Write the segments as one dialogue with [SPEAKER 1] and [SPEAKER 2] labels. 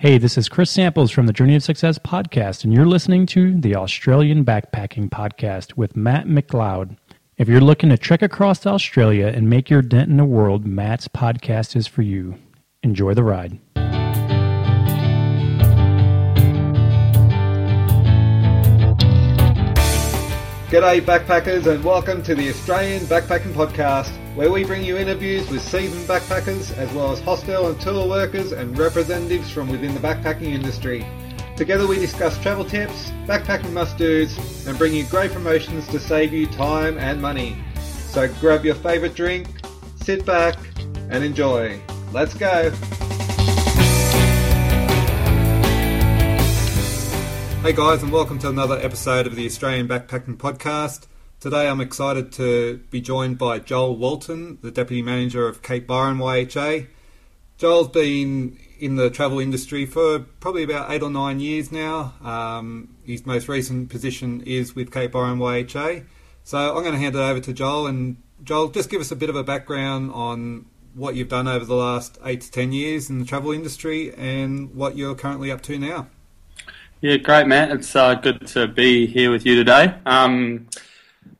[SPEAKER 1] Hey, this is Chris Samples from the Journey of Success podcast, and you're listening to the Australian Backpacking Podcast with Matt McLeod. If you're looking to trek across Australia and make your dent in the world, Matt's podcast is for you. Enjoy the ride.
[SPEAKER 2] G'day, backpackers, and welcome to the Australian Backpacking Podcast, where we bring you interviews with seasoned backpackers as well as hostel and tour workers and representatives from within the backpacking industry. Together, we discuss travel tips, backpacking must do's, and bring you great promotions to save you time and money. So grab your favourite drink, sit back, and enjoy. Let's go! Hey guys, and welcome to another episode of the Australian Backpacking Podcast. Today I'm excited to be joined by Joel Walton, the Deputy Manager of Cape Byron YHA. Joel's been in the travel industry for probably about eight or nine years now. Um, his most recent position is with Cape Byron YHA. So I'm going to hand it over to Joel, and Joel, just give us a bit of a background on what you've done over the last eight to ten years in the travel industry and what you're currently up to now.
[SPEAKER 3] Yeah, great, Matt. It's uh, good to be here with you today. Um,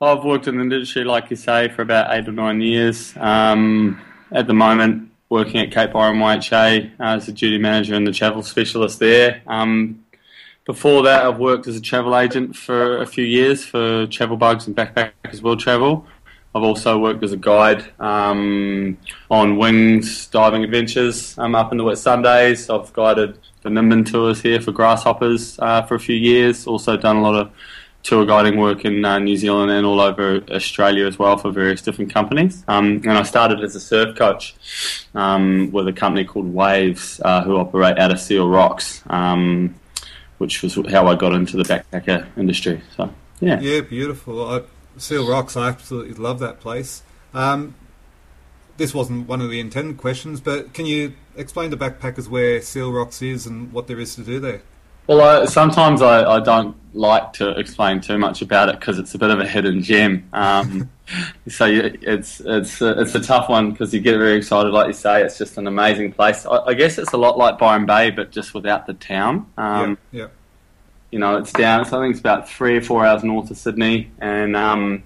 [SPEAKER 3] I've worked in the industry, like you say, for about eight or nine years. Um, at the moment, working at Cape Byron YHA uh, as a duty manager and the travel specialist there. Um, before that, I've worked as a travel agent for a few years for Travel Bugs and Backpackers World Travel. I've also worked as a guide um, on Wings diving adventures um, up in the Whitsundays. I've guided the Nimbin tours here for Grasshoppers uh, for a few years. Also done a lot of tour guiding work in uh, New Zealand and all over Australia as well for various different companies. Um, and I started as a surf coach um, with a company called Waves, uh, who operate out of Seal Rocks, um, which was how I got into the backpacker industry. So yeah,
[SPEAKER 2] yeah, beautiful. I, Seal Rocks, I absolutely love that place. Um, this wasn't one of the intended questions, but can you explain to backpackers where Seal Rocks is and what there is to do there?
[SPEAKER 3] Well, I, sometimes I, I, don't like to explain too much about it because it's a bit of a hidden gem. Um, so you, it's it's a, it's a tough one because you get very excited, like you say. It's just an amazing place. I, I guess it's a lot like Byron Bay, but just without the town.
[SPEAKER 2] Um, yeah, yeah.
[SPEAKER 3] You know, it's down. So I think it's about three or four hours north of Sydney, and um,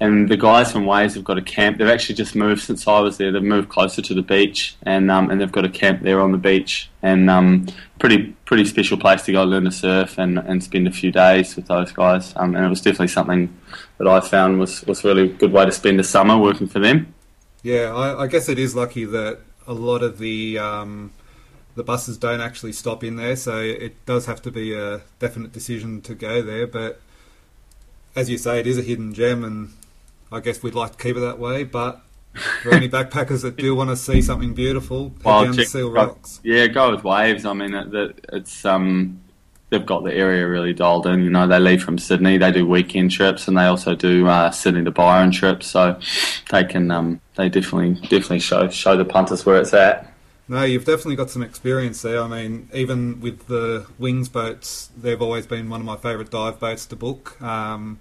[SPEAKER 3] and the guys from Waves have got a camp. They've actually just moved since I was there. They've moved closer to the beach, and um, and they've got a camp there on the beach, and um, pretty pretty special place to go learn to surf and, and spend a few days with those guys. Um, and it was definitely something that I found was was really good way to spend the summer working for them.
[SPEAKER 2] Yeah, I, I guess it is lucky that a lot of the um, the buses don't actually stop in there, so it does have to be a definite decision to go there, but as you say, it is a hidden gem, and I guess we'd like to keep it that way, but for any backpackers that do want to see something beautiful, head well, down check, to Seal Rocks.
[SPEAKER 3] Yeah, go with Waves. I mean, it, it's um, they've got the area really dialed in. You know, they leave from Sydney, they do weekend trips, and they also do uh, Sydney to Byron trips. So they can um, they definitely definitely show show the punters where it's at.
[SPEAKER 2] No, you've definitely got some experience there. I mean, even with the Wings boats, they've always been one of my favourite dive boats to book. Um,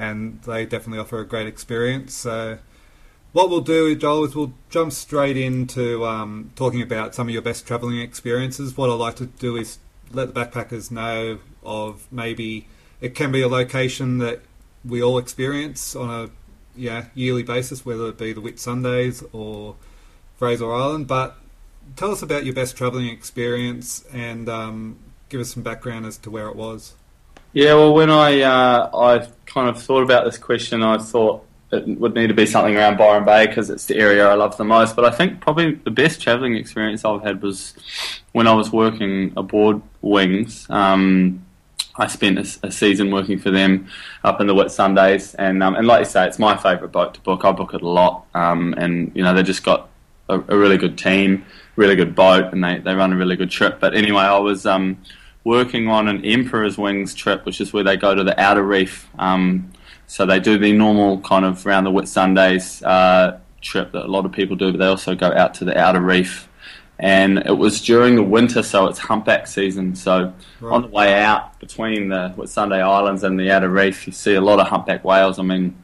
[SPEAKER 2] and they definitely offer a great experience. So, what we'll do, Joel, is we'll jump straight into um, talking about some of your best travelling experiences. What I like to do is let the backpackers know of maybe it can be a location that we all experience on a yeah yearly basis, whether it be the Whitsundays or Fraser Island. But tell us about your best travelling experience and um, give us some background as to where it was.
[SPEAKER 3] Yeah, well, when I uh, I kind of thought about this question, I thought it would need to be something around Byron Bay because it's the area I love the most. But I think probably the best travelling experience I've had was when I was working aboard Wings. Um, I spent a, a, season working for them up in the Whitsundays, and um, and like you say, it's my favourite boat to book. I book it a lot, um, and you know they just got a, a, really good team, really good boat, and they, they run a really good trip. But anyway, I was um, working on an Emperor's Wings trip, which is where they go to the outer reef. Um, so they do the normal kind of around the Whitsundays uh, trip that a lot of people do, but they also go out to the outer reef. And it was during the winter, so it's humpback season. So right. on the way out between the Whitsunday Islands and the outer reef, you see a lot of humpback whales. I mean,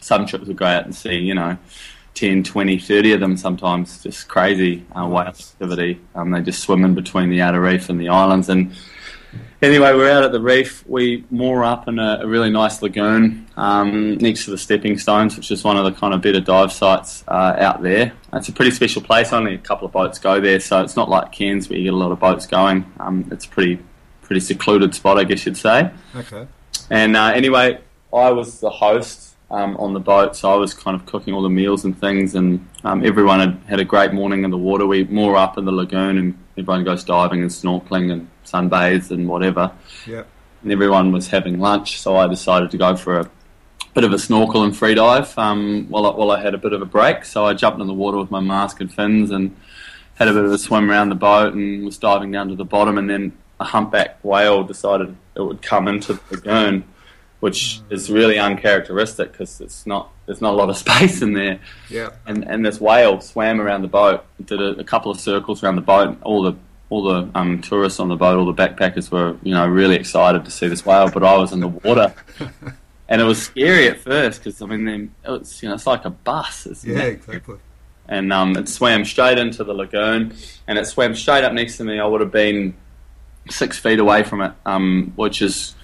[SPEAKER 3] some trips will go out and see, you know, 10, 20, 30 of them sometimes, just crazy uh, whale activity. Um, they just swim in between the outer reef and the islands. And anyway, we're out at the reef. We moor up in a, a really nice lagoon um, next to the Stepping Stones, which is one of the kind of better dive sites uh, out there. It's a pretty special place. Only a couple of boats go there, so it's not like Cairns where you get a lot of boats going. Um, it's a pretty pretty secluded spot, I guess you'd say.
[SPEAKER 2] Okay.
[SPEAKER 3] And uh, anyway, I was the host um, on the boat, so I was kind of cooking all the meals and things, and um, everyone had had a great morning in the water. We moor up in the lagoon, and everyone goes diving and snorkeling and sunbathes and whatever.
[SPEAKER 2] Yeah.
[SPEAKER 3] And everyone was having lunch, so I decided to go for a bit of a snorkel and free dive um, while, I, while I had a bit of a break. So I jumped in the water with my mask and fins and had a bit of a swim around the boat and was diving down to the bottom, and then a humpback whale decided it would come into the lagoon, which is really uncharacteristic because it's not there's not a lot of space in there.
[SPEAKER 2] Yeah.
[SPEAKER 3] And and this whale swam around the boat, did a, a couple of circles around the boat. All the all the um, tourists on the boat, all the backpackers were you know really excited to see this whale, but I was in the water. And it was scary at first because I mean, then it's you know it's like a bus.
[SPEAKER 2] Yeah.
[SPEAKER 3] massive
[SPEAKER 2] Exactly.
[SPEAKER 3] and um, it swam straight into the lagoon, and it swam straight up next to me. I would have been six feet away from it, um, which is,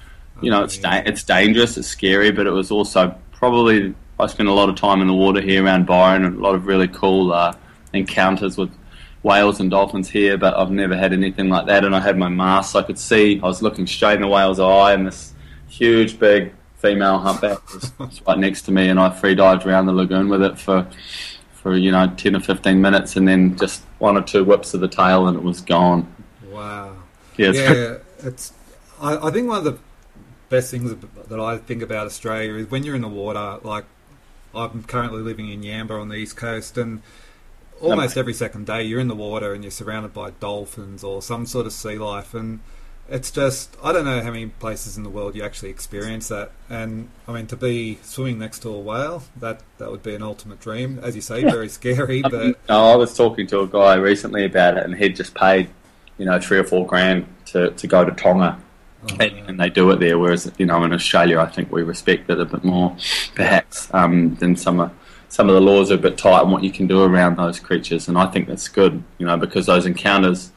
[SPEAKER 3] you know, it's da- it's dangerous, it's scary, but it was also probably I spent a lot of time in the water here around Byron, and a lot of really cool uh, encounters with whales and dolphins here, but I've never had anything like that. And I had my mask, so I could see. I was looking straight in the whale's eye, and this huge, big female humpback was, was right next to me, and I free dived around the lagoon with it for for you know ten or fifteen minutes, and then just one or two whips of the tail, and it was gone.
[SPEAKER 2] Wow.
[SPEAKER 3] Yeah, it's pretty-
[SPEAKER 2] yeah, it's. I, I think one of the best things that I think about Australia is when you're in the water. Like, I'm currently living in Yamba on the east coast, and almost every second day you're in the water and you're surrounded by dolphins or some sort of sea life, and it's just I don't know how many places in the world you actually experience that. And I mean, to be swimming next to a whale, that that would be an ultimate dream. As you say, very scary, um, but
[SPEAKER 3] No, I was talking to a guy recently about it, and he'd just paid, you know, three or four grand to, to go to Tonga,
[SPEAKER 2] oh,
[SPEAKER 3] and, and they do it there. Whereas, you know, in Australia, I think we respect it a bit more, perhaps, um, than some of some of the laws are a bit tight on what you can do around those creatures, and I think that's good, you know, because those encounters,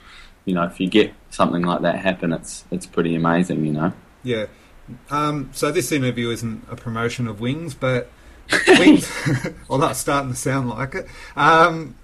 [SPEAKER 3] you know, if you get something like that happen, it's it's pretty amazing, you know.
[SPEAKER 2] Yeah. Um, so this interview isn't a promotion of Wings, but Wings, although it's starting to sound like it. Um,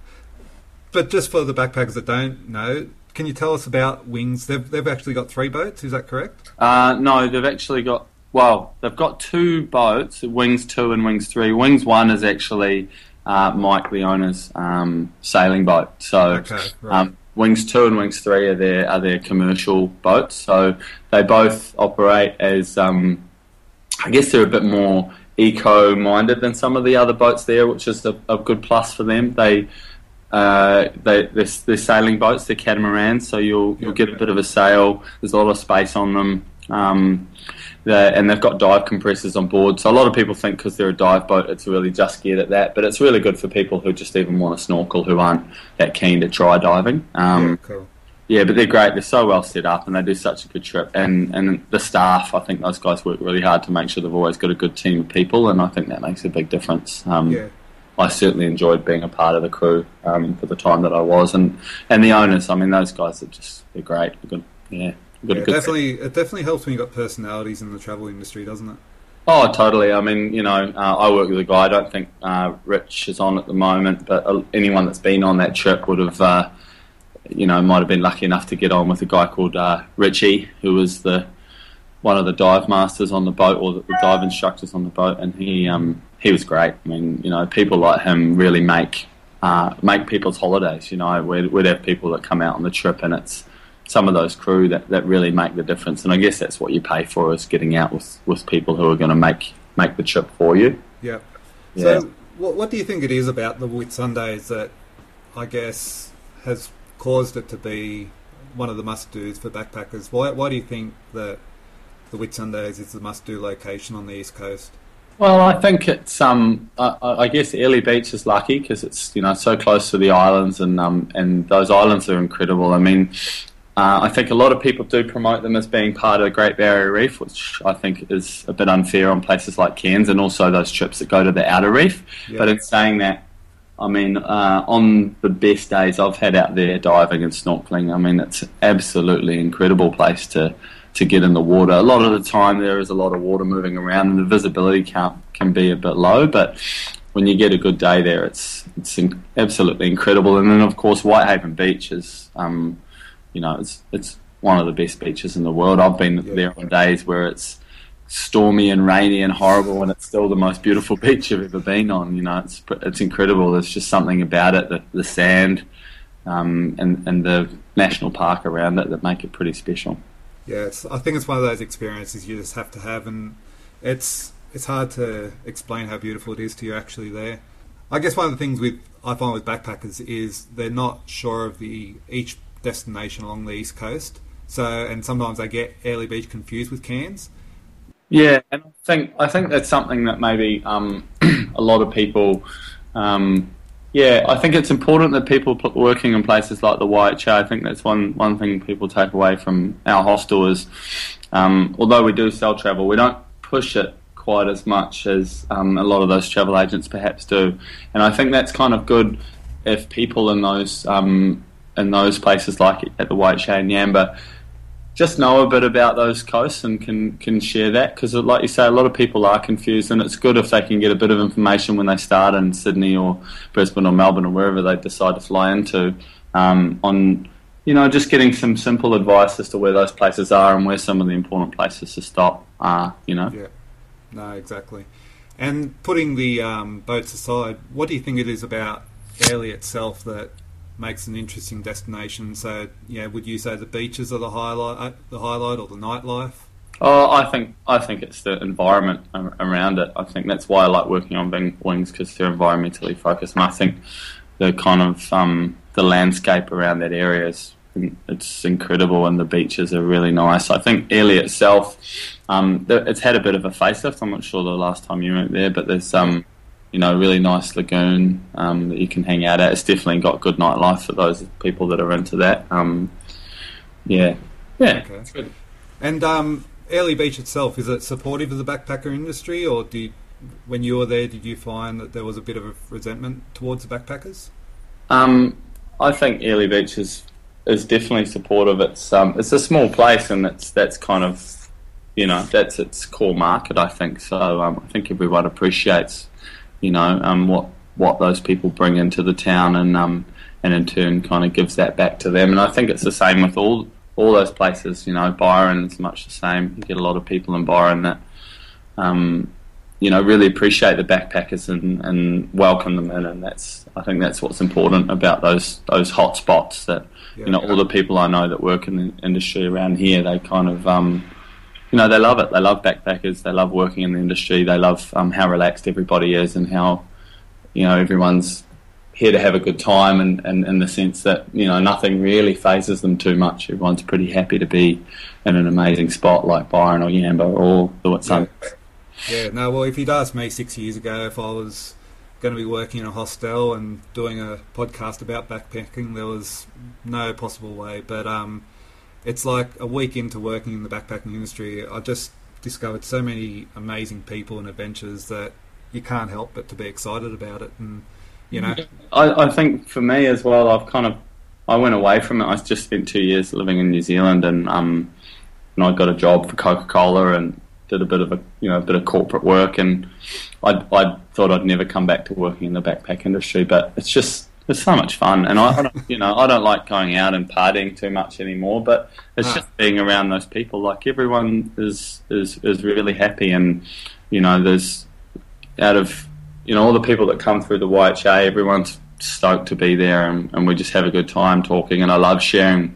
[SPEAKER 2] but just for the backpackers that don't know, can you tell us about Wings? They've they've actually got three boats. Is that correct?
[SPEAKER 3] Uh, no, they've actually got. Well, they've got two boats, Wings Two and Wings Three. Wings One is actually uh, Mike, the owner's um, sailing boat. So
[SPEAKER 2] Okay, right.
[SPEAKER 3] um, Wings Two and Wings Three are their are their commercial boats. So they both operate as, um, I guess, they're a bit more eco-minded than some of the other boats there, which is a, a good plus for them. They uh, they, they're, they're sailing boats, they're catamarans, so you'll you'll get a bit of a sail. There's a lot of space on them, um, and they've got dive compressors on board. So a lot of people think because they're a dive boat, it's really just geared at that, but it's really good for people who just even want to snorkel, who aren't that keen to try diving. Um,
[SPEAKER 2] yeah, cool.
[SPEAKER 3] yeah, but they're great. They're so well set up, and they do such a good trip. And and the staff, I think those guys work really hard to make sure they've always got a good team of people, and I think that makes a big difference. Um,
[SPEAKER 2] Yeah.
[SPEAKER 3] I certainly enjoyed being a part of the crew um, for the time that I was, and, and the owners. I mean, those guys are just they're great. They're good, yeah, good,
[SPEAKER 2] Yeah,
[SPEAKER 3] good.
[SPEAKER 2] definitely, it definitely helps when you've got personalities in the travel industry, doesn't it?
[SPEAKER 3] Oh, totally. I mean, you know, uh, I work with a guy. I don't think uh, Rich is on at the moment, but uh, anyone that's been on that trip would have, uh, you know, might have been lucky enough to get on with a guy called uh, Richie, who was the one of the dive masters on the boat or the, the dive instructors on the boat, and he um, he was great. I mean, you know, people like him really make uh, make people's holidays. You know, we'd, we'd have people that come out on the trip, and it's some of those crew that, that really make the difference. And I guess that's what you pay for is getting out with, with people who are going to make make the trip for you.
[SPEAKER 2] Yeah.
[SPEAKER 3] Yeah.
[SPEAKER 2] So, what, what do you think it is about the Whitsundays that I guess has caused it to be one of the must-dos for backpackers? Why, why do you think that the Whitsundays is the must-do location on the east coast?
[SPEAKER 3] Well, I think it's um, I, I guess Airlie Beach is lucky because it's you know so close to the islands and um, and those islands are incredible. I mean, uh, I think a lot of people do promote them as being part of the Great Barrier Reef, which I think is a bit unfair on places like Cairns and also those trips that go to the outer reef.
[SPEAKER 2] Yeah.
[SPEAKER 3] But in saying that, I mean, uh, on the best days I've had out there diving and snorkeling, I mean, it's absolutely incredible place to to get in the water. A lot of the time, there is a lot of water moving around, and the visibility count can be a bit low. But when you get a good day there, it's it's in- absolutely incredible. And then, of course, Whitehaven Beach is, um, you know, it's it's one of the best beaches in the world. I've been yeah. there on days where it's stormy and rainy and horrible, and it's still the most beautiful beach I've ever been on. You know, it's it's incredible. There's just something about it, the, the sand, um, and and the national park around it that make it pretty special.
[SPEAKER 2] Yeah, it's, I think it's one of those experiences you just have to have, and it's it's hard to explain how beautiful it is to you actually there. I guess one of the things with I find with backpackers is they're not sure of the each destination along the east coast. So and sometimes they get Airlie Beach confused with Cairns.
[SPEAKER 3] Yeah, and I think I think that's something that maybe um, a lot of people um, yeah, I think it's important that people working in places like the YHA. I think that's one one thing people take away from our hostel is, um, although we do sell travel, we don't push it quite as much as um, a lot of those travel agents perhaps do. And I think that's kind of good if people in those um, in those places like at the YHA and Yamba just know a bit about those coasts and can can share that because, like you say, a lot of people are confused, and it's good if they can get a bit of information when they start in Sydney or Brisbane or Melbourne or wherever they decide to fly into um, on. You know, just getting some simple advice as to where those places are and where some of the important places to stop are. You know.
[SPEAKER 2] Yeah. No, exactly. And putting the um, boats aside, what do you think it is about Airlie itself that makes an interesting destination. So, yeah, would you say the beaches are the highlight, uh, the highlight, or the nightlife?
[SPEAKER 3] Oh, I think I think it's the environment around it. I think that's why I like working on wings because they're environmentally focused, and I think the kind of um, the landscape around that area is it's incredible, and the beaches are really nice. I think Airlie itself, um, it's had a bit of a facelift. I'm not sure the last time you went there, but there's um, you know, really nice lagoon um, that you can hang out at. It's definitely got good nightlife for those people that are into that. Um, yeah, yeah, okay. good.
[SPEAKER 2] And um, Airlie Beach itself is it supportive of the backpacker industry, or did when you were there, did you find that there was a bit of a resentment towards the backpackers?
[SPEAKER 3] Um, I think Airlie Beach is is definitely supportive. It's um, it's a small place, and it's that's kind of you know that's its core market. I think so. Um, I think everyone appreciates you know, um, what what those people bring into the town, and um, and in turn kind of gives that back to them. And I think it's the same with all all those places. You know, Byron is much the same. You get a lot of people in Byron that, um, you know, really appreciate the backpackers and, and welcome them in, and that's I think that's what's important about those those hot spots. That yeah, you know, yeah. all the people I know that work in the industry around here, they kind of um, you know, they love it. They love backpackers. They love working in the industry. They love um, how relaxed everybody is and how, you know, everyone's here to have a good time and, and in the sense that, you know, nothing really phases them too much. Everyone's pretty happy to be in an amazing spot like Byron or Yamba or the Whitsundays.
[SPEAKER 2] Yeah. yeah, no, well, if you'd asked me six years ago if I was going to be working in a hostel and doing a podcast about backpacking, there was no possible way. But, um, it's like a week into working in the backpacking industry, I just discovered so many amazing people and adventures that you can't help but to be excited about it. And you know,
[SPEAKER 3] I, I think for me as well, I've kind of I went away from it. I just spent two years living in New Zealand, and um, and I got a job for Coca Cola and did a bit of a you know a bit of corporate work, and I I thought I'd never come back to working in the backpack industry, but it's just it's so much fun, and I, you know, I don't like going out and partying too much anymore. But it's ah. just being around those people. Like everyone is is is really happy, and you know, there's out of you know all the people that come through the YHA, everyone's stoked to be there, and, and we just have a good time talking. And I love sharing,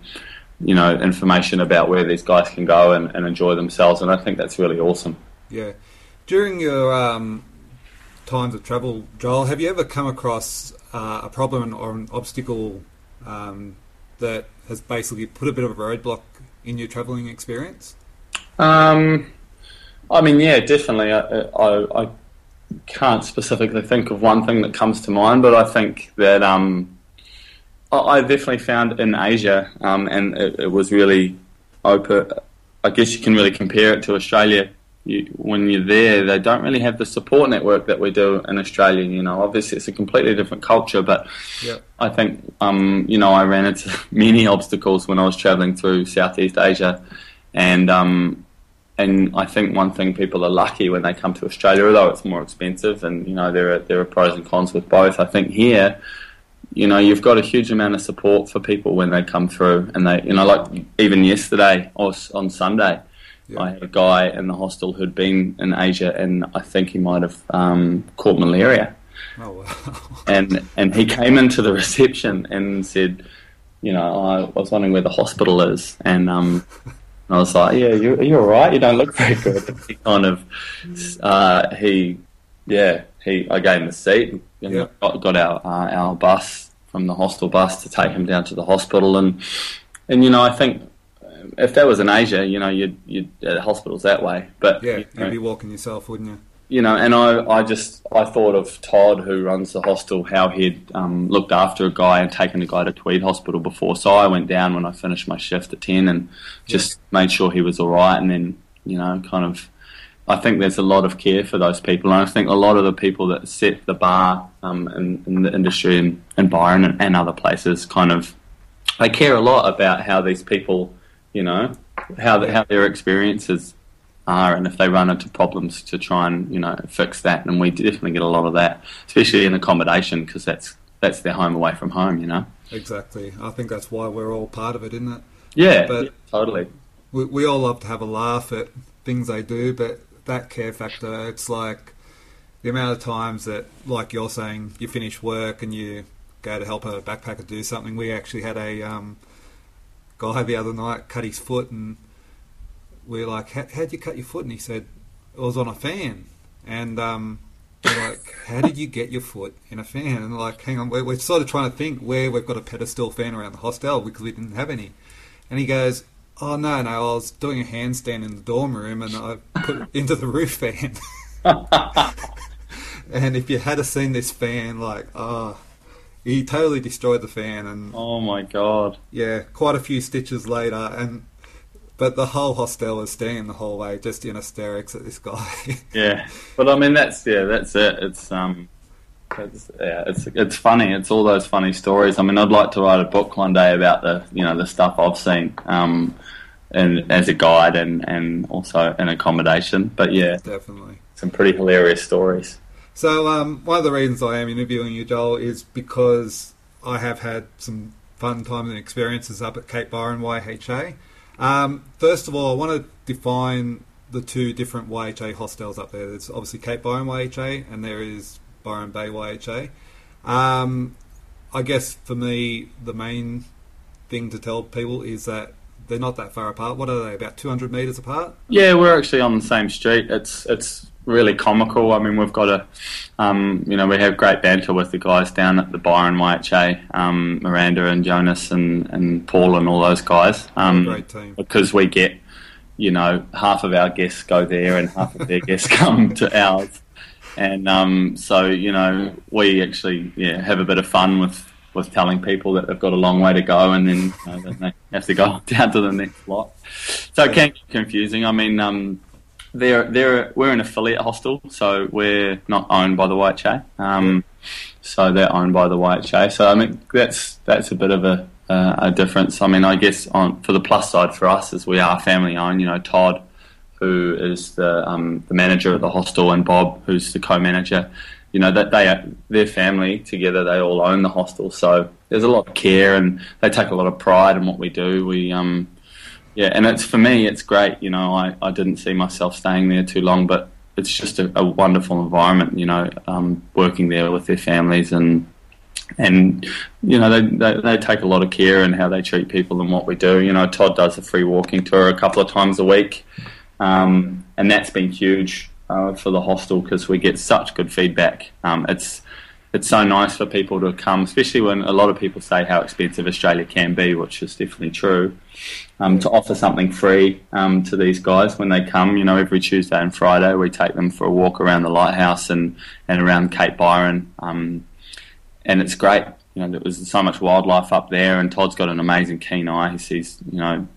[SPEAKER 3] you know, information about where these guys can go and, and enjoy themselves, and I think that's really awesome.
[SPEAKER 2] Yeah, during your um, times of travel, Joel, have you ever come across uh, a problem or an obstacle um, that has basically put a bit of a roadblock in your travelling experience?
[SPEAKER 3] Um, I mean, yeah, definitely. I, I, I, can't specifically think of one thing that comes to mind, but I think that um, I definitely found in Asia, um, and it, it, was really open. I guess you can really compare it to Australia you, when you're there, they don't really have the support network that we do in Australia. You know, obviously it's a completely different culture, but
[SPEAKER 2] Yep.
[SPEAKER 3] I think, um, you know, I ran into many obstacles when I was traveling through Southeast Asia, and um, and I think one thing people are lucky when they come to Australia, although it's more expensive, and you know there are there are pros and cons with both. I think here, you know, you've got a huge amount of support for people when they come through, and they, you know, like even yesterday or on Sunday.
[SPEAKER 2] Yeah.
[SPEAKER 3] I had a guy in the hostel who'd been in Asia, and I think he might have um, caught malaria
[SPEAKER 2] Oh wow.
[SPEAKER 3] and and he came into the reception and said, you know, I was wondering where the hospital is, and um, I was like, yeah, you, you're all right. You don't look very good. He kind of, uh, he, yeah, he, I gave him a seat, and
[SPEAKER 2] Yeah.
[SPEAKER 3] got, got our uh, our bus from the hostel bus to take him down to the hospital, and and you know, I think. If that was in Asia, you know, you'd, you'd uh, hospitals that way, but
[SPEAKER 2] yeah,
[SPEAKER 3] you know,
[SPEAKER 2] you'd be walking yourself, wouldn't you?
[SPEAKER 3] you know, and I, I just I thought of Todd, who runs the hostel, how he'd um, looked after a guy and taken a guy to Tweed Hospital before. So I went down when I finished my shift at ten and just made sure he was all right, and then you know, kind of. I think there's a lot of care for those people, and I think a lot of the people that set the bar um, in, in the industry in, in Byron and, and other places kind of they care a lot about how these people, you know, how the, how their experiences are, and if they run into problems to try and you know fix that. And we definitely get a lot of that, especially in accommodation, because that's that's their home away from home, you know.
[SPEAKER 2] Exactly. I think that's why we're all part of it, isn't it?
[SPEAKER 3] Yeah,
[SPEAKER 2] But-
[SPEAKER 3] yeah, totally.
[SPEAKER 2] We, we all love to have a laugh at things they do, but that care factor, it's like the amount of times that, like you're saying, you finish work and you go to help a backpacker do something. We actually had a um, guy the other night cut his foot, and we are like, "How- "How'd you cut your foot?" And he said, "It was on a fan." And um, we're like, "How did you get your foot in a fan?" And like, hang on, we're, we're sort of trying to think where we've got a pedestal fan around the hostel because we didn't have any. And he goes, "Oh no, no, I was doing a handstand in the dorm room and I put it into the roof fan." and if you had seen this fan, like, oh, he totally destroyed the fan, and
[SPEAKER 3] Oh my god.
[SPEAKER 2] yeah, quite a few stitches later, and but the whole hostel was staying the whole way, just in hysterics at this guy.
[SPEAKER 3] Yeah, but I mean that's yeah, that's it. It's um, it's, yeah, it's it's funny. It's all those funny stories. I mean, I'd like to write a book one day about the you know the stuff I've seen um, and as a guide and and also an accommodation. But yeah,
[SPEAKER 2] Definitely.
[SPEAKER 3] some pretty hilarious stories.
[SPEAKER 2] So um, one of the reasons I am interviewing you, Joel, is because I have had some fun times and experiences up at Cape Byron YHA. Um, first of all, I want to define the two different YHA hostels up there. There's obviously Cape Byron YHA and there is Byron Bay YHA. Um, I guess for me, the main thing to tell people is that they're not that far apart. What are they? About 200 metres apart?
[SPEAKER 3] Yeah, we're actually on the same street. It's it's really comical. I mean, we've got a, um, you know, we have great banter with the guys down at the Byron YHA, um, Miranda and Jonas and, and Paul and all those guys. Um,
[SPEAKER 2] Great team.
[SPEAKER 3] Because we get, you know, half of our guests go there and half of their guests come to ours. And um, so, you know, we actually yeah have a bit of fun with, with telling people that they've got a long way to go and then, you know, then they have to go down to the next lot. So it can get confusing. I mean, um, they're, they're, we're an affiliate hostel, so we're not owned by the YHA. Um, so they're owned by the YHA. So I mean, that's that's a bit of a uh, a difference. I mean, I guess on for the plus side for us is we are family owned. You know, Todd, who is the um, the manager of the hostel, and Bob, who's the co-manager. You know that they are their family together. They all own the hostel, so there's a lot of care, and they take a lot of pride in what we do. We um, yeah, and it's for me, it's great. You know, I, I didn't see myself staying there too long, but it's just a, a wonderful environment. You know, um, working there with their families and and you know they, they they take a lot of care in how they treat people and what we do. You know, Todd does a free walking tour a couple of times a week, um, and that's been huge uh, for the hostel because we get such good feedback. Um, it's it's so nice for people to come, especially when a lot of people say how expensive Australia can be, which is definitely true. Um, to offer something free um, to these guys when they come, you know, every Tuesday and Friday we take them for a walk around the lighthouse and, and around Cape Byron, um, and it's great. You know, there was so much wildlife up there, and Todd's got an amazing keen eye. He sees, you know,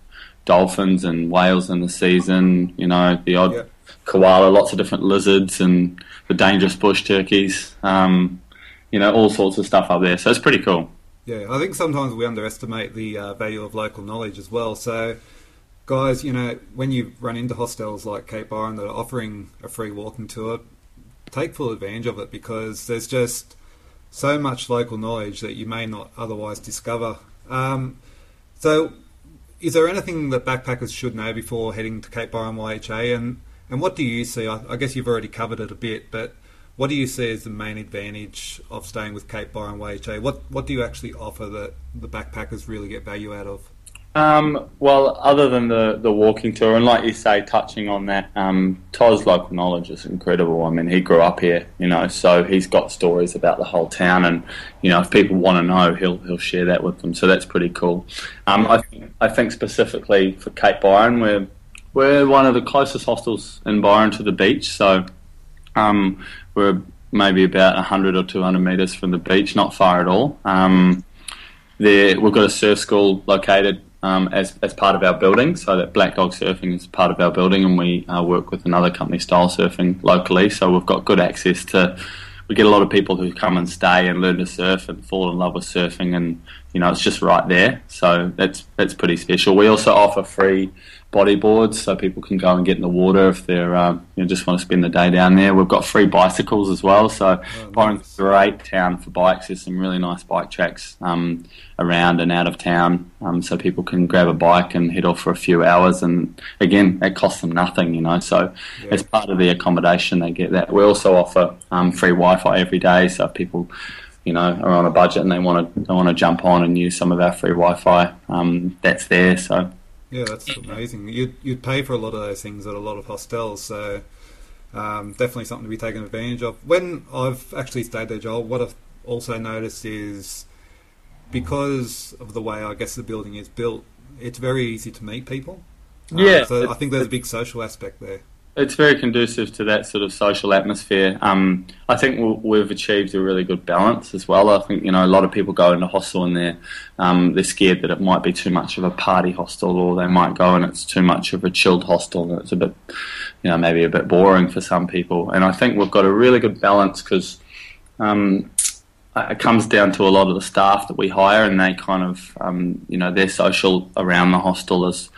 [SPEAKER 3] dolphins and whales in the season. You know, the odd koala, lots of different lizards, and the dangerous bush turkeys. Um, you know, all sorts of stuff up there. So it's pretty cool.
[SPEAKER 2] Yeah, I think sometimes we underestimate the uh, value of local knowledge as well. So, guys, you know, when you run into hostels like Cape Byron that are offering a free walking tour, take full advantage of it because there's just so much local knowledge that you may not otherwise discover. Um, so, is there anything that backpackers should know before heading to Cape Byron YHA? And, and what do you see? I, I guess you've already covered it a bit, but what do you see as the main advantage of staying with Cape Byron YHA? What what do you actually offer that the backpackers really get value out of?
[SPEAKER 3] Um, well, other than the, the walking tour, and like you say, touching on that, um, Todd's local knowledge is incredible. I mean, he grew up here, you know, so he's got stories about the whole town, and you know, if people want to know, he'll he'll share that with them. So that's pretty cool. Um, I think I think specifically for Cape Byron, we're we're one of the closest hostels in Byron to the beach, so um, we're maybe about 100 or 200 metres from the beach, not far at all. Um, there, we've got a surf school located um, as, as part of our building, so that Black Dog Surfing is part of our building, and we uh, work with another company, Style Surfing, locally. So we've got good access to. We get a lot of people who come and stay and learn to surf and fall in love with surfing, and you know it's just right there. So that's that's pretty special. We also offer free bodyboards, so people can go and get in the water if they're um, you know, just want to spend the day down there. We've got free bicycles as well, so oh, Byron's a great town for bikes. There's some really nice bike tracks um, around and out of town, um, so people can grab a bike and head off for a few hours. And again, it costs them nothing, you know. So yeah. as part of the accommodation, they get that. We also offer um, free Wi-Fi every day, so people you know, are on a budget and they want to they want to jump on and use some of our free Wi-Fi, um, that's there. So
[SPEAKER 2] yeah, that's amazing. You'd you'd pay for a lot of those things at a lot of hostels, so um, definitely something to be taken advantage of. When I've actually stayed there, Joel, what I've also noticed is because of the way I guess the building is built, it's very easy to meet people.
[SPEAKER 3] Yeah,
[SPEAKER 2] um, so I think there's a big social aspect there.
[SPEAKER 3] It's very conducive to that sort of social atmosphere. Um, I think we have achieved a really good balance as well. I think you know a lot of people go into hostel and they're um, they're scared that it might be too much of a party hostel, or they might go and it's too much of a chilled hostel and it's a bit you know maybe a bit boring for some people. And I think we've got a really good balance because. Um, it comes down to a lot of the staff that we hire, and they kind of, um, you know, they're social around the hostel as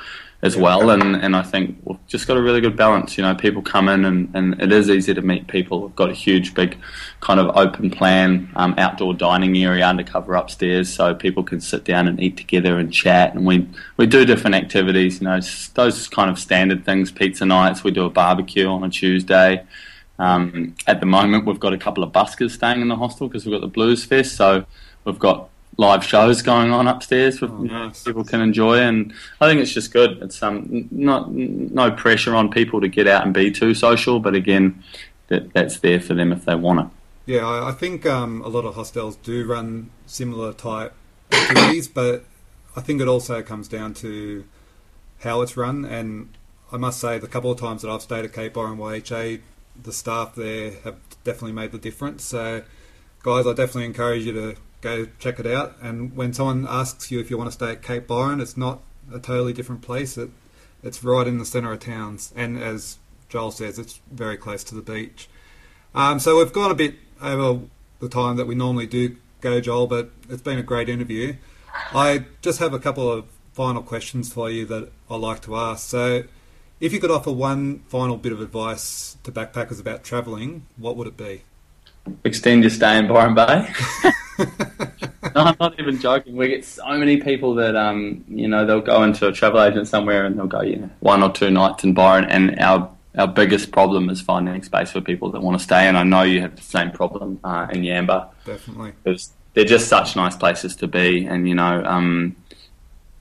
[SPEAKER 3] as well. And, and I think we've just got a really good balance. You know, people come in and, and it is easy to meet people. We've got a huge, big kind of open plan um, outdoor dining area undercover upstairs so people can sit down and eat together and chat. And we, we do different activities, you know, those kind of standard things, pizza nights. We do a barbecue on a Tuesday. Um, at the moment, we've got a couple of buskers staying in the hostel because we've got the Blues Fest. So we've got live shows going on upstairs for oh, nice. people can enjoy and I think it's just good. It's um not no pressure on people to get out and be too social but again that that's there for them if they want it.
[SPEAKER 2] Yeah I, I think um, a lot of hostels do run similar type activities but I think it also comes down to how it's run. And I must say the couple of times that I've stayed at Cape Byron YHA the staff there have definitely made the difference. So guys I definitely encourage you to go check it out. And when someone asks you if you want to stay at Cape Byron, it's not a totally different place. It it's right in the centre of towns, and as Joel says, it's very close to the beach. Um, so we've gone a bit over the time that we normally do go, Joel, but it's been a great interview. I just have a couple of final questions for you that I like to ask. So, if you could offer one final bit of advice to backpackers about travelling, what would it be?
[SPEAKER 3] Extend your stay in Byron Bay. no, I'm not even joking. We get so many people that um, you know, they'll go into a travel agent somewhere and they'll go, you know, one or two nights in Byron, and our our biggest problem is finding space for people that want to stay. And I know you have the same problem uh, in Yamba.
[SPEAKER 2] Definitely,
[SPEAKER 3] because they're just such nice places to be, and you know, um,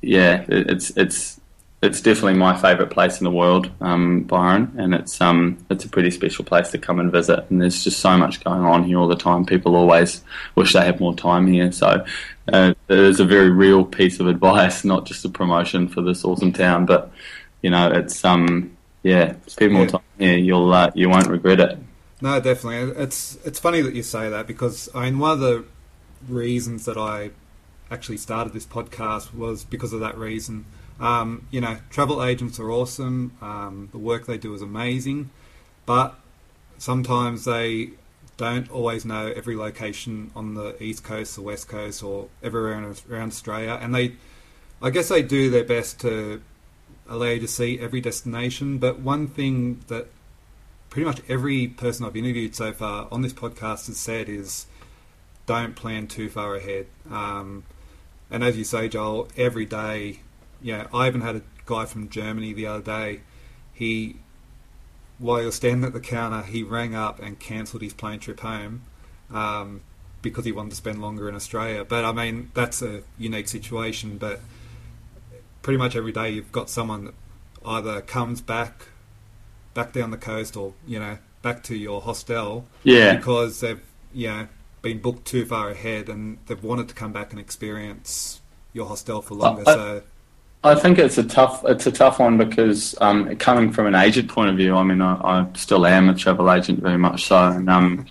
[SPEAKER 3] yeah, it, it's it's it's definitely my favourite place in the world, um, Byron, and it's um, it's a pretty special place to come and visit. And there's just so much going on here all the time. People always wish they had more time here. So uh, it is a very real piece of advice, not just a promotion for this awesome town, but you know, it's um, yeah, spend more time here. You'll uh, you won't regret it.
[SPEAKER 2] No, definitely. It's it's funny that you say that because I mean one of the reasons that I actually started this podcast was because of that reason um, you know, travel agents are awesome. Um, the work they do is amazing. but sometimes they don't always know every location on the east coast, the west coast, or everywhere around Australia, and they, I guess, they do their best to allow you to see every destination. But one thing that pretty much every person I've interviewed so far on this podcast has said is don't plan too far ahead. Um, and as you say, Joel, every day, yeah, I even had a guy from Germany the other day. He, while he was standing at the counter, he rang up and cancelled his plane trip home um, because he wanted to spend longer in Australia. But I mean, that's a unique situation. But pretty much every day, you've got someone that either comes back, back down the coast, or you know, back to your hostel,
[SPEAKER 3] Yeah.
[SPEAKER 2] because they've you know been booked too far ahead and they've wanted to come back and experience your hostel for longer.
[SPEAKER 3] I-
[SPEAKER 2] so
[SPEAKER 3] I think it's a tough it's a tough one because um, coming from an agent point of view, I mean, I, I still am a travel agent very much so, and um,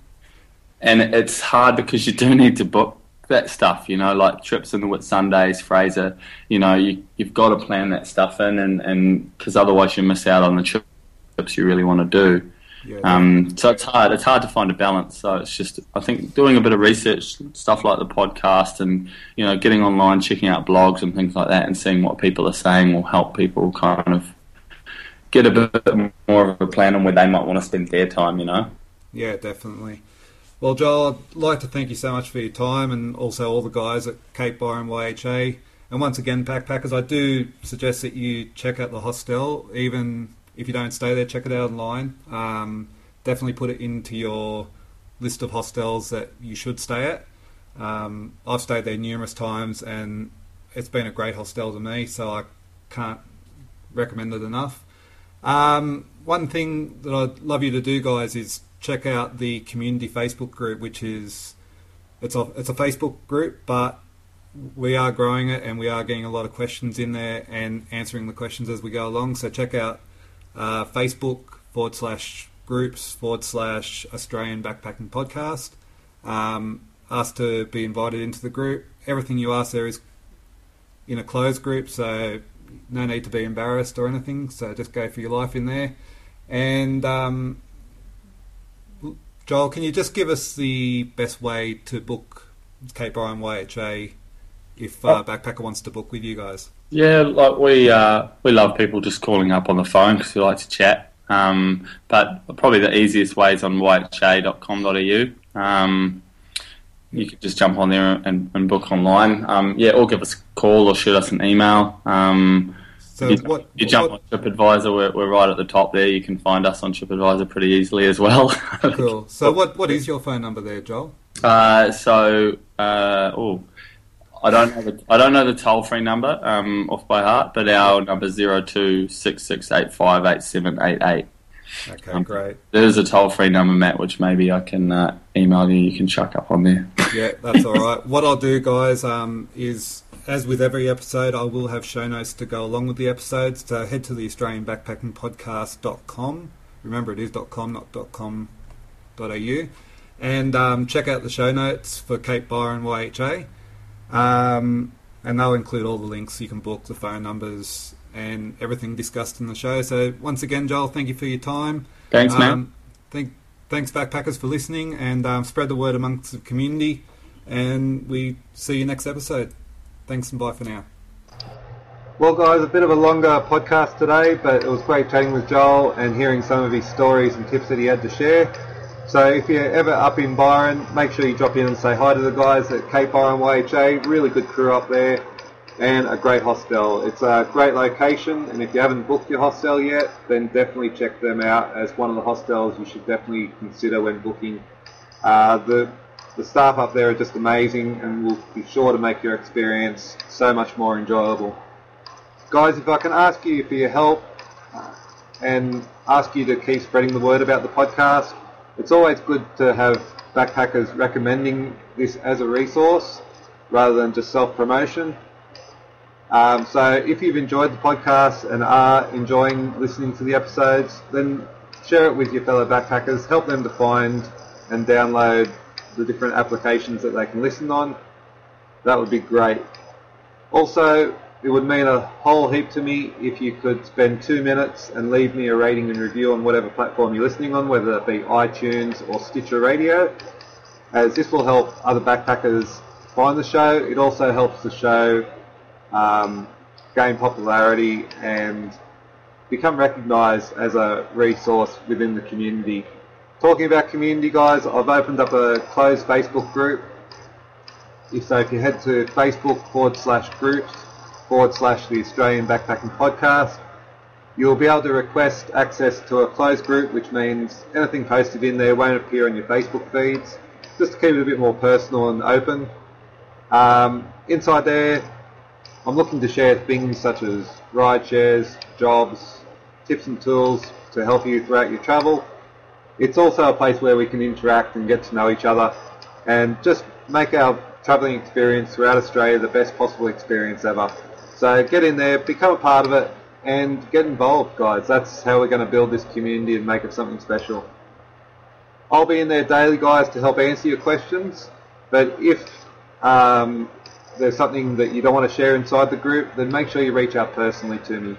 [SPEAKER 3] and it's hard because you do need to book that stuff, you know, like trips in the Whitsundays, Fraser. You know, you you've got to plan that stuff in, and and because otherwise you miss out on the trips you really want to do.
[SPEAKER 2] Yeah,
[SPEAKER 3] Um, so it's hard. It's hard to find a balance. So it's just, I think, doing a bit of research, stuff like the podcast, and you know, getting online, checking out blogs and things like that, and seeing what people are saying will help people kind of get a bit more of a plan on where they might want to spend their time. You know.
[SPEAKER 2] yeah, definitely. Well, Joel, I'd like to thank you so much for your time and also all the guys at Cape Byron YHA. And once again, backpackers, I do suggest that you check out the hostel, even if you don't stay there, check it out online. Um, definitely put it into your list of hostels that you should stay at. Um, I've stayed there numerous times and it's been a great hostel to me, so I can't recommend it enough. Um, one thing that I'd love you to do, guys, is check out the community Facebook group, which is it's a it's a Facebook group, but we are growing it and we are getting a lot of questions in there and answering the questions as we go along. So check out uh, Facebook forward slash groups forward slash Australian Backpacking Podcast. Um, ask to be invited into the group. Everything you ask there is in a closed group, so no need to be embarrassed or anything. So just go for your life in there. And um, Joel, can you just give us the best way to book Cape Byron YHA if uh, Backpacker wants to book with you guys?
[SPEAKER 3] Yeah, like we uh, we love people just calling up on the phone because we like to chat. Um, but probably the easiest way is on yha.com.au. Um, you can just jump on there and, and book online. Um, yeah, or give us a call or shoot us an email. Um,
[SPEAKER 2] So
[SPEAKER 3] you,
[SPEAKER 2] what?
[SPEAKER 3] you jump
[SPEAKER 2] what-
[SPEAKER 3] on TripAdvisor, we're, we're right at the top there. You can find us on TripAdvisor pretty easily as well.
[SPEAKER 2] Cool. So what what is your phone number there, Joel?
[SPEAKER 3] Uh, so, uh, oh, I don't know the I don't know the toll free number um, off by heart, but our number zero two six six eight five eight seven eight eight.
[SPEAKER 2] Okay,
[SPEAKER 3] Um,
[SPEAKER 2] great.
[SPEAKER 3] There's a toll free number, Matt, which maybe I can uh, email you. You can chuck up on there.
[SPEAKER 2] Yeah, that's all right. What I'll do, guys, um, is as with every episode, I will have show notes to go along with the episodes. So head to the Australian Backpacking Podcast.com. Remember, it is .com, not .com.au. And um, check out the show notes for Cape Byron YHA. Um, and they'll include all the links you can book, the phone numbers, and everything discussed in the show. So once again, Joel, thank you for your time.
[SPEAKER 3] Thanks, Matt.
[SPEAKER 2] Um, thank, thanks, backpackers, for listening, and um, spread the word amongst the community. And we see you next episode. Thanks and bye for now. Well, guys, a bit of a longer podcast today, but it was great chatting with Joel and hearing some of his stories and tips that he had to share. So if you're ever up in Byron, make sure you drop in and say hi to the guys at Cape Byron YHA. Really good crew up there and a great hostel. It's a great location, and if you haven't booked your hostel yet, then definitely check them out as one of the hostels you should definitely consider when booking. Uh, the the staff up there are just amazing, and will be sure to make your experience so much more enjoyable. Guys, if I can ask you for your help uh, and ask you to keep spreading the word about the podcast, it's always good to have backpackers recommending this as a resource rather than just self-promotion. Um, so if you've enjoyed the podcast and are enjoying listening to the episodes, then share it with your fellow backpackers. Help them to find and download the different applications that they can listen on. That would be great. Also,
[SPEAKER 4] it would mean a whole heap to me if you could spend two minutes and leave me a rating and review on whatever platform you're listening on, whether it be iTunes or Stitcher Radio, as this will help other backpackers find the show. It also helps the show um, gain popularity and become recognised as a resource within the community. Talking about community, guys, I've opened up a closed Facebook group. So if you head to Facebook forward slash groups forward slash the Australian Backpacking Podcast. You'll be able to request access to a closed group, which means anything posted in there won't appear on your Facebook feeds, just to keep it a bit more personal and open. Um, inside there, I'm looking to share things such as ride shares, jobs, tips and tools to help you throughout your travel. It's also a place where we can interact and get to know each other and just make our travelling experience throughout Australia the best possible experience ever. So get in there, become a part of it, and get involved, guys. That's how we're going to build this community and make it something special. I'll be in there daily, guys, to help answer your questions. But if um, there's something that you don't want to share inside the group, then make sure you reach out personally to me.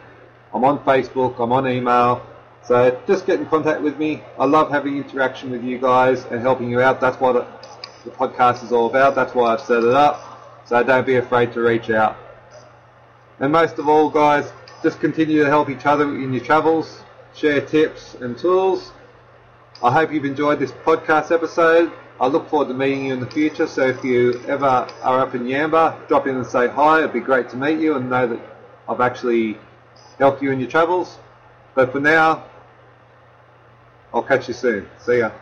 [SPEAKER 4] I'm on Facebook, I'm on email, so just get in contact with me. I love having interaction with you guys and helping you out. That's what the podcast is all about. That's why I've set it up. So don't be afraid to reach out. And most of all, guys, just continue to help each other in your travels, share tips and tools. I hope you've enjoyed this podcast episode. I look forward to meeting you in the future. So if you ever are up in Yamba, drop in and say hi. It'd be great to meet you and know that I've actually helped you in your travels. But for now, I'll catch you soon. See ya.